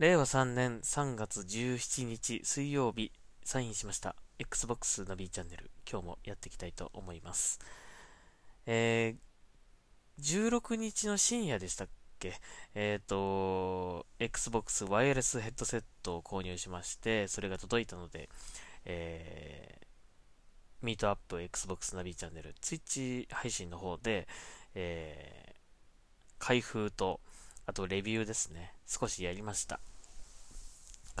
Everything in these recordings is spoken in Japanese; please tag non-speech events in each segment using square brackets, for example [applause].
令和3年3月17日水曜日、サインしました。Xbox の B チャンネル、今日もやっていきたいと思います。えー、16日の深夜でしたっけ？えっ、ー、と、Xbox ワイヤレスヘッドセットを購入しまして、それが届いたので、えー、ミートアップ Xbox ナビチャンネル、Twitch 配信の方で、えー、開封と、あとレビューですね。少しやりました。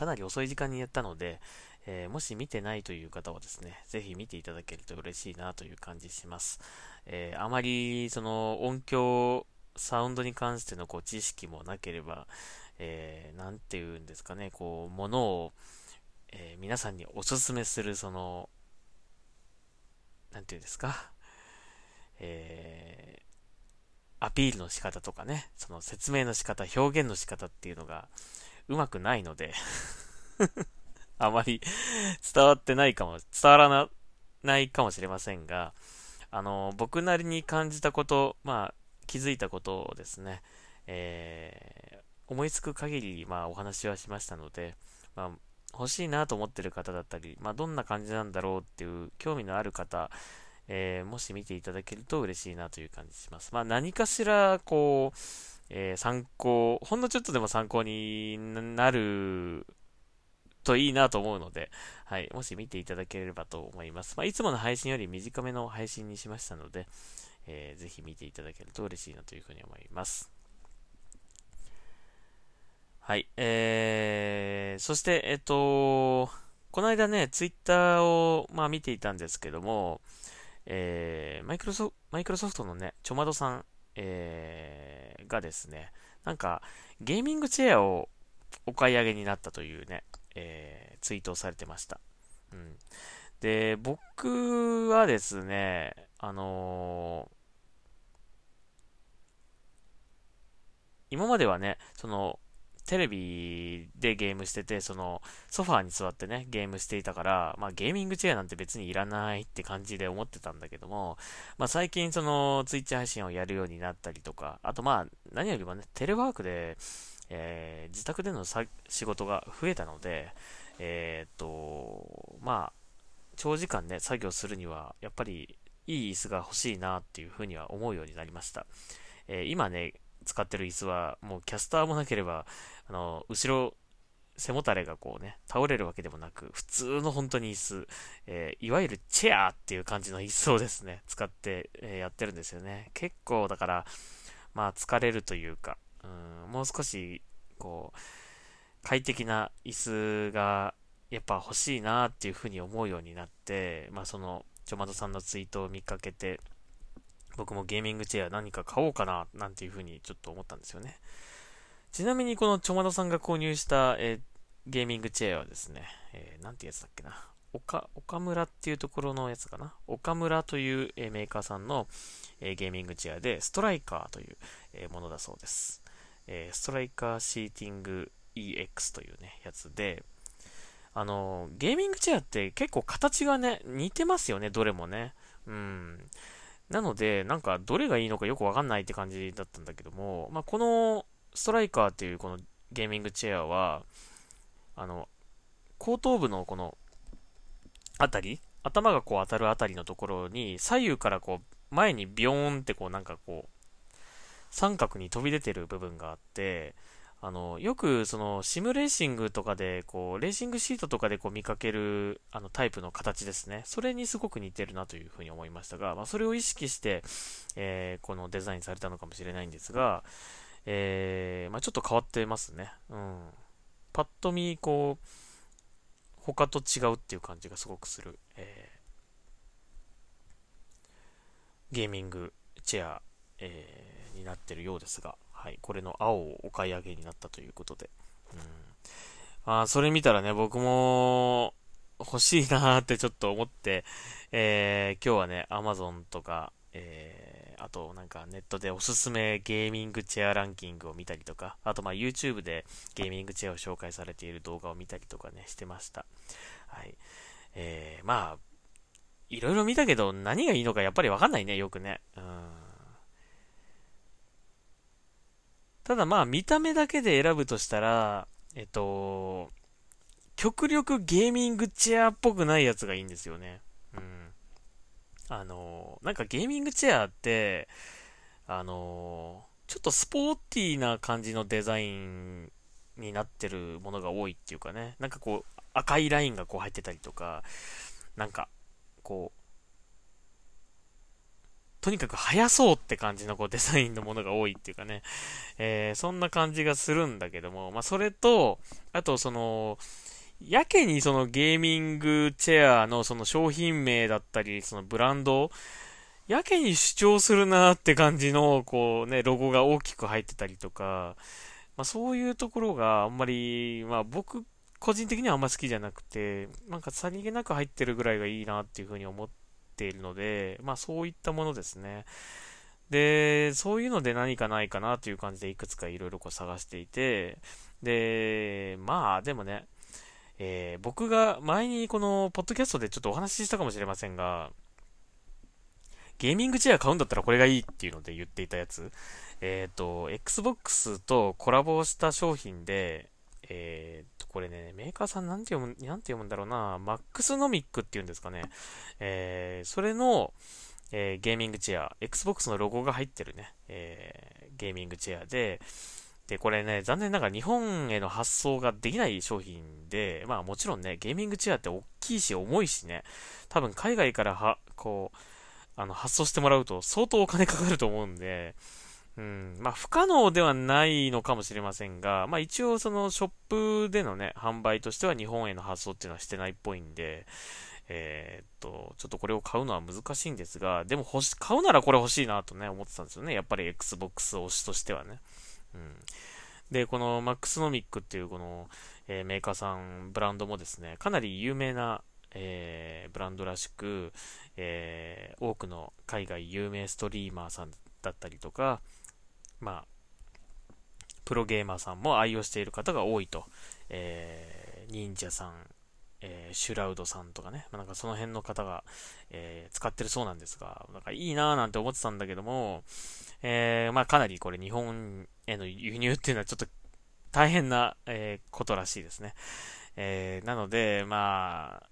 かなり遅い時間にやったので、えー、もし見てないという方はですね、ぜひ見ていただけると嬉しいなという感じします。えー、あまりその音響、サウンドに関してのこう知識もなければ、えー、なんて言うんですかね、こう、ものを、えー、皆さんにおすすめする、その、なんて言うんですか、えー、アピールの仕方とかね、その説明の仕方、表現の仕方っていうのがうまくないので [laughs] あまり伝わってないかも、伝わらないかもしれませんが、あの、僕なりに感じたこと、まあ、気づいたことをですね、えー、思いつく限り、まあ、お話はしましたので、まあ、欲しいなと思ってる方だったり、まあ、どんな感じなんだろうっていう興味のある方、えー、もし見ていただけると嬉しいなという感じします。まあ、何かしら、こう、えー、参考、ほんのちょっとでも参考になるといいなと思うので、はい、もし見ていただければと思います。まあ、いつもの配信より短めの配信にしましたので、えー、ぜひ見ていただけると嬉しいなというふうに思います。はい、えー、そして、えっと、この間ね、ツイッターを、まあ、見ていたんですけども、えー、マイクロソフトのね、ちょまどさん、えー、がですね、なんか、ゲーミングチェアをお買い上げになったというね、えー、ツイートをされてました。うん。で、僕はですね、あのー、今まではね、その、テレビでゲームしてて、その、ソファーに座ってね、ゲームしていたから、まあゲーミングチェアなんて別にいらないって感じで思ってたんだけども、まあ最近その、ツイッチ配信をやるようになったりとか、あとまあ、何よりもね、テレワークで、えー、自宅での仕事が増えたので、えー、っと、まあ、長時間ね、作業するには、やっぱりいい椅子が欲しいなっていうふうには思うようになりました。えー、今ね、使ってる椅子は、もうキャスターもなければ、あの、後ろ、背もたれがこうね、倒れるわけでもなく、普通の本当に椅子、えー、いわゆるチェアっていう感じの椅子をですね、使って、えー、やってるんですよね。結構だから、まあ疲れるというか、うん、もう少し、こう、快適な椅子がやっぱ欲しいなっていうふうに思うようになって、まあその、ちょまどさんのツイートを見かけて、僕もゲーミングチェア何か買おうかな、なんていうふうにちょっと思ったんですよね。ちなみにこのちょまどさんが購入した、えー、ゲーミングチェアはですね、えー、なんてやつだっけな。岡、岡村っていうところのやつかな。岡村という、えー、メーカーさんの、えー、ゲーミングチェアで、ストライカーという、えー、ものだそうです。えストライカーシーティング EX というね、やつで、あの、ゲーミングチェアって結構形がね、似てますよね、どれもね。うん。なので、なんかどれがいいのかよくわかんないって感じだったんだけども、まあ、このストライカーっていうこのゲーミングチェアは、あの、後頭部のこの、あたり、頭がこう当たるあたりのところに、左右からこう、前にビヨーンってこうなんかこう、三角に飛び出てる部分があって、あの、よくそのシムレーシングとかで、こう、レーシングシートとかでこう見かけるあのタイプの形ですね。それにすごく似てるなというふうに思いましたが、まあ、それを意識して、えー、このデザインされたのかもしれないんですが、えー、まあ、ちょっと変わってますね。うん。パッと見、こう、他と違うっていう感じがすごくする、えー、ゲーミングチェア、えー、になってるようですが、はい、これの青をお買い上げになったということで。うん。あそれ見たらね、僕も欲しいなーってちょっと思って、えー、今日はね、Amazon とか、えー、あとなんかネットでおすすめゲーミングチェアランキングを見たりとか、あとまあ YouTube でゲーミングチェアを紹介されている動画を見たりとかね、してました。はい。えー、まあ、いろいろ見たけど何がいいのかやっぱりわかんないね、よくね。うん。ただまあ見た目だけで選ぶとしたら、えっと、極力ゲーミングチェアっぽくないやつがいいんですよね。うん。あの、なんかゲーミングチェアって、あの、ちょっとスポーティーな感じのデザインになってるものが多いっていうかね、なんかこう、赤いラインがこう入ってたりとか、なんか、こう、とにかく速そうって感じのこうデザインのものが多いっていうかね、えー、そんな感じがするんだけども、まあ、それと、あとその、やけにそのゲーミングチェアのその商品名だったり、そのブランド、やけに主張するなって感じの、こうね、ロゴが大きく入ってたりとか、まあそういうところがあんまり、まあ僕、個人的にはあんま好きじゃなくて、なんかさりげなく入ってるぐらいがいいなっていうふうに思っているので、まあそういったものですね。で、そういうので何かないかなという感じでいくつかいろいろこう探していて、で、まあでもね、えー、僕が前にこのポッドキャストでちょっとお話ししたかもしれませんが、ゲーミングチェア買うんだったらこれがいいっていうので言っていたやつ。えっ、ー、と、Xbox とコラボした商品で、えっ、と、これね、メーカーさんなんて読む、なんて読むんだろうな、マックスノミックっていうんですかね。えー、それの、えー、ゲーミングチェア、Xbox のロゴが入ってるね、えー、ゲーミングチェアで、で、これね、残念ながら日本への発送ができない商品で、まあもちろんね、ゲーミングチェアって大きいし重いしね、多分海外からは、こう、あの、発送してもらうと相当お金かかると思うんで、うん、まあ不可能ではないのかもしれませんが、まあ一応そのショップでのね、販売としては日本への発送っていうのはしてないっぽいんで、えー、っと、ちょっとこれを買うのは難しいんですが、でも欲し、買うならこれ欲しいなとね、思ってたんですよね。やっぱり Xbox 推しとしてはね。うん。で、このマックスノミックっていうこの、えー、メーカーさん、ブランドもですね、かなり有名な、えー、ブランドらしく、えー、多くの海外有名ストリーマーさんだったりとか、まあ、プロゲーマーさんも愛用している方が多いと、えー、忍者さん、えー、シュラウドさんとかね、まあ、なんかその辺の方が、えー、使ってるそうなんですが、なんかいいなぁなんて思ってたんだけども、えー、まあかなりこれ日本への輸入っていうのはちょっと大変な、えー、ことらしいですね。えー、なので、まあ、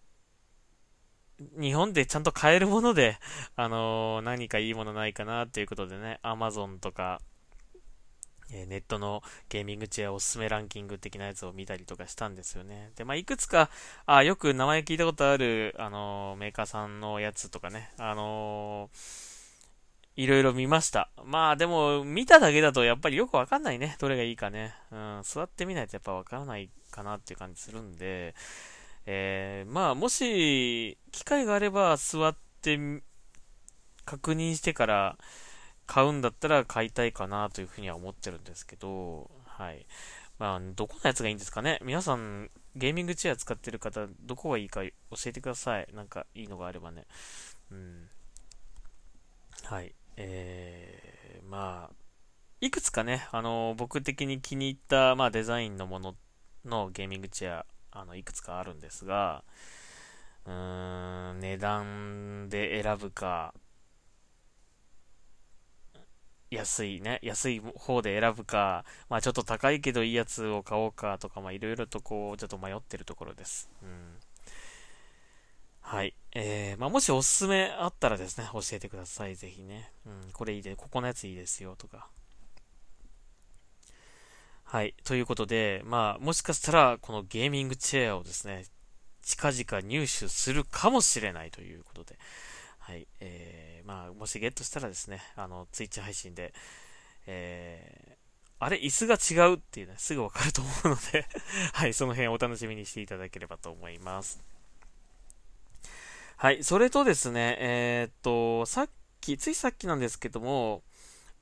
日本でちゃんと買えるもので、あの、何かいいものないかなっていうことでね、Amazon とか、えネットのゲーミングチェアおすすめランキング的なやつを見たりとかしたんですよね。で、まあ、いくつか、あ、よく名前聞いたことある、あの、メーカーさんのやつとかね、あのーいろいろ見ました。まあでも、見ただけだとやっぱりよくわかんないね。どれがいいかね。うん、座ってみないとやっぱわからないかなっていう感じするんで、えー、まあもし、機会があれば座って確認してから買うんだったら買いたいかなというふうには思ってるんですけど、はい。まあ、どこのやつがいいんですかね？皆さん、ゲーミングチェア使ってる方、どこがいいか教えてください。なんかいいのがあればね。うん。はい。えー、まあ、いくつかね、あの、僕的に気に入った、まあ、デザインのもののゲーミングチェア、あの、いくつかあるんですが、うーん、値段で選ぶか、安いね、安い方で選ぶか、まあちょっと高いけどいいやつを買おうかとか、まあいろいろとこう、ちょっと迷ってるところです。うん。はい。えー、まあ、もしおすすめあったらですね、教えてください。ぜひね。うん、これいいで、ここのやついいですよ、とか。はい。ということで、まあ、もしかしたら、このゲーミングチェアをですね、近々入手するかもしれないということで、はい。えー、まあ、もしゲットしたらですね、あの、ツイッチ配信で、えー、あれ、椅子が違うっていうのはすぐわかると思うので [laughs] はい、その辺お楽しみにしていただければと思います。はい、それとですね、えー、っと、さっき、ついさっきなんですけども、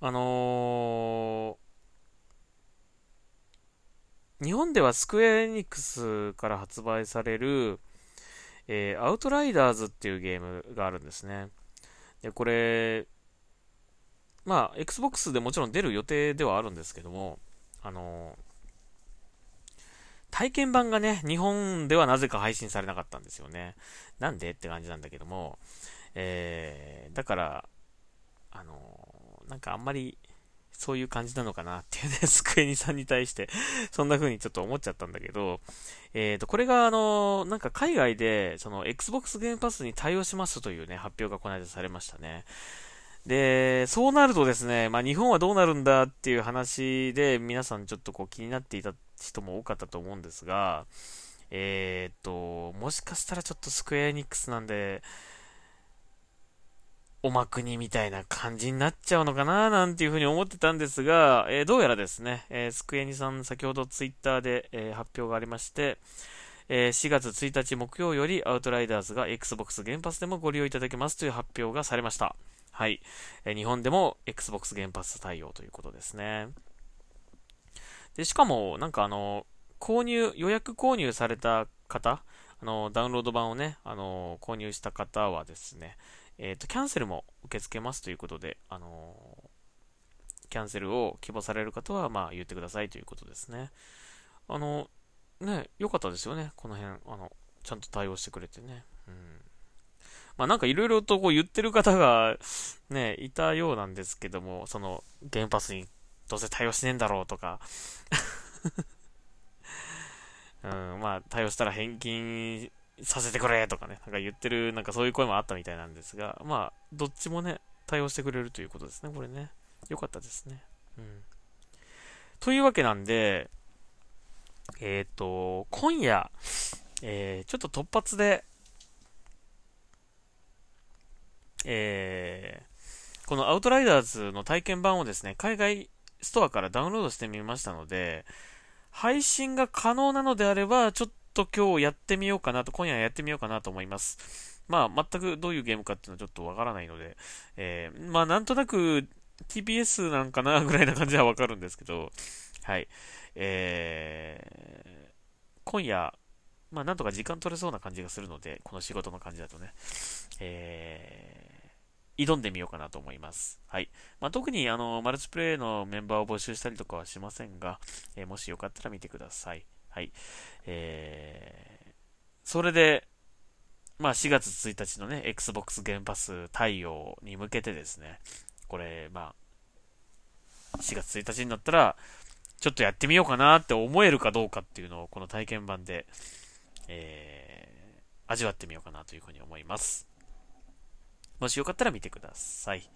あのー、日本ではスクエアエニックスから発売される、えー、アウトライダーズっていうゲームがあるんですね。で、これ、まあ、Xbox でもちろん出る予定ではあるんですけども、あの体験版がね、日本ではなぜか配信されなかったんですよね。なんでって感じなんだけども、えー、だから、あの、なんかあんまりそういう感じなのかなっていうね、スクエニさんに対して、そんな風にちょっと思っちゃったんだけど、えっ、ー、と、これがあの、なんか海外で、その Xbox ゲームパスに対応しますというね、発表がこの間されましたね。で、そうなるとですね、まあ日本はどうなるんだっていう話で、皆さんちょっとこう気になっていた人も多かったと思うんですが、えっ、ー、と、もしかしたらちょっとスクエアエニックスなんで、おまくにみたいな感じになっちゃうのかななんていうふうに思ってたんですが、えー、どうやらですね、えー、スクエニさん先ほどツイッターで、えー、発表がありまして、え4月1日木曜よりアウトライダーズが Xbox 原発でもご利用いただけますという発表がされました。はい。え日本でも Xbox 原発対応ということですね。で、しかも、なんかあの、購入、予約購入された方、あの、ダウンロード版をね、あの、購入した方はですね、えっ、ー、と、キャンセルも受け付けますということで、あのキャンセルを希望される方は、まあ、言ってくださいということですね。あの、ね、良かったですよね、この辺、あの、ちゃんと対応してくれてね。うん。まあなんかいろいろとこう言ってる方がね、いたようなんですけども、その、原発にどうせ対応しねえんだろうとか [laughs] うん、まあ対応したら返金させてくれとかね、なんか言ってる、なんかそういう声もあったみたいなんですが、まあ、どっちもね、対応してくれるということですね、これね。よかったですね。うん。というわけなんで、えっ、ー、と、今夜、えー、ちょっと突発で、えー、このアウトライダーズの体験版をですね、海外ストアからダウンロードしてみましたので、配信が可能なのであれば、ちょっと今日やってみようかなと、今夜やってみようかなと思います。まあ、全くどういうゲームかっていうのはちょっとわからないので、えー、まあ、なんとなく TPS なんかなぐらいな感じはわかるんですけど、はい。えー、今夜、まあ、なんとか時間取れそうな感じがするので、この仕事の感じだとね、えー、挑んでみようかなと思います。はい。まあ、特に、あの、マルチプレイのメンバーを募集したりとかはしませんが、えー、もしよかったら見てください。はい。えー、それで、まあ4月1日のね、Xbox 原発対応に向けてですね、これ、まあ、4月1日になったら、ちょっとやってみようかなって思えるかどうかっていうのを、この体験版で、えー、味わってみようかなというふうに思います。もしよかったら見てください。はい。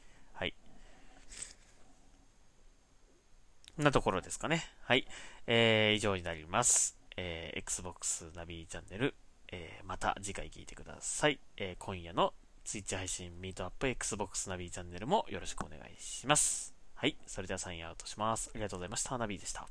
なところですかね。はい。えー、以上になります。えー、Xbox ナビチャンネル、えー、また次回聞いてください。えー、今夜の Twitch 配信、ミートアップ Xbox ナビチャンネルもよろしくお願いします。はい。それではサインアウトします。ありがとうございました。ナビでした。